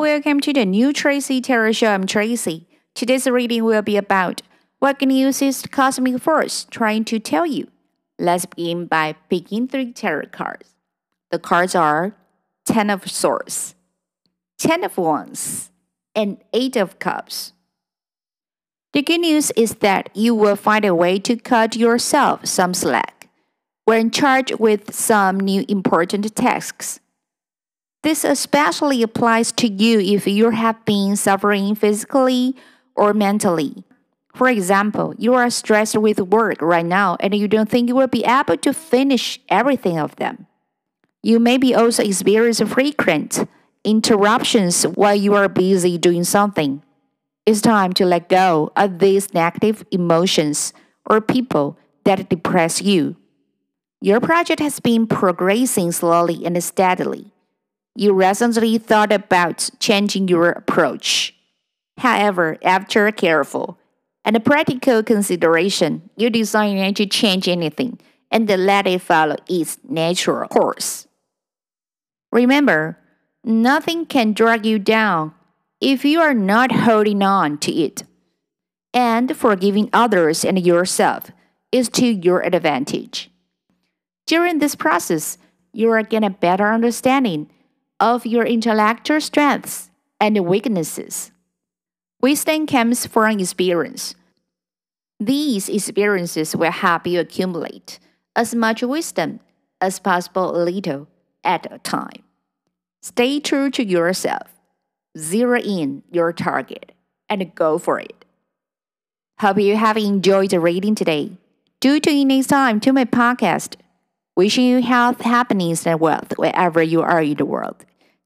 welcome to the new Tracy Tarot Show. I'm Tracy. Today's reading will be about what use is cosmic force trying to tell you. Let's begin by picking three tarot cards. The cards are Ten of Swords, Ten of Wands, and Eight of Cups. The good news is that you will find a way to cut yourself some slack when charged with some new important tasks. This especially applies to you if you have been suffering physically or mentally. For example, you are stressed with work right now and you don't think you will be able to finish everything of them. You may be also experience frequent interruptions while you are busy doing something. It's time to let go of these negative emotions or people that depress you. Your project has been progressing slowly and steadily you recently thought about changing your approach. However, after careful and practical consideration, you decided not to change anything and let it follow its natural course. Remember, nothing can drag you down if you are not holding on to it. And forgiving others and yourself is to your advantage. During this process, you are getting a better understanding of your intellectual strengths and weaknesses. Wisdom comes from experience. These experiences will help you accumulate as much wisdom as possible little at a time. Stay true to yourself, zero in your target, and go for it. Hope you have enjoyed the reading today. Do tune in next time to my podcast. Wishing you health, happiness, and wealth wherever you are in the world.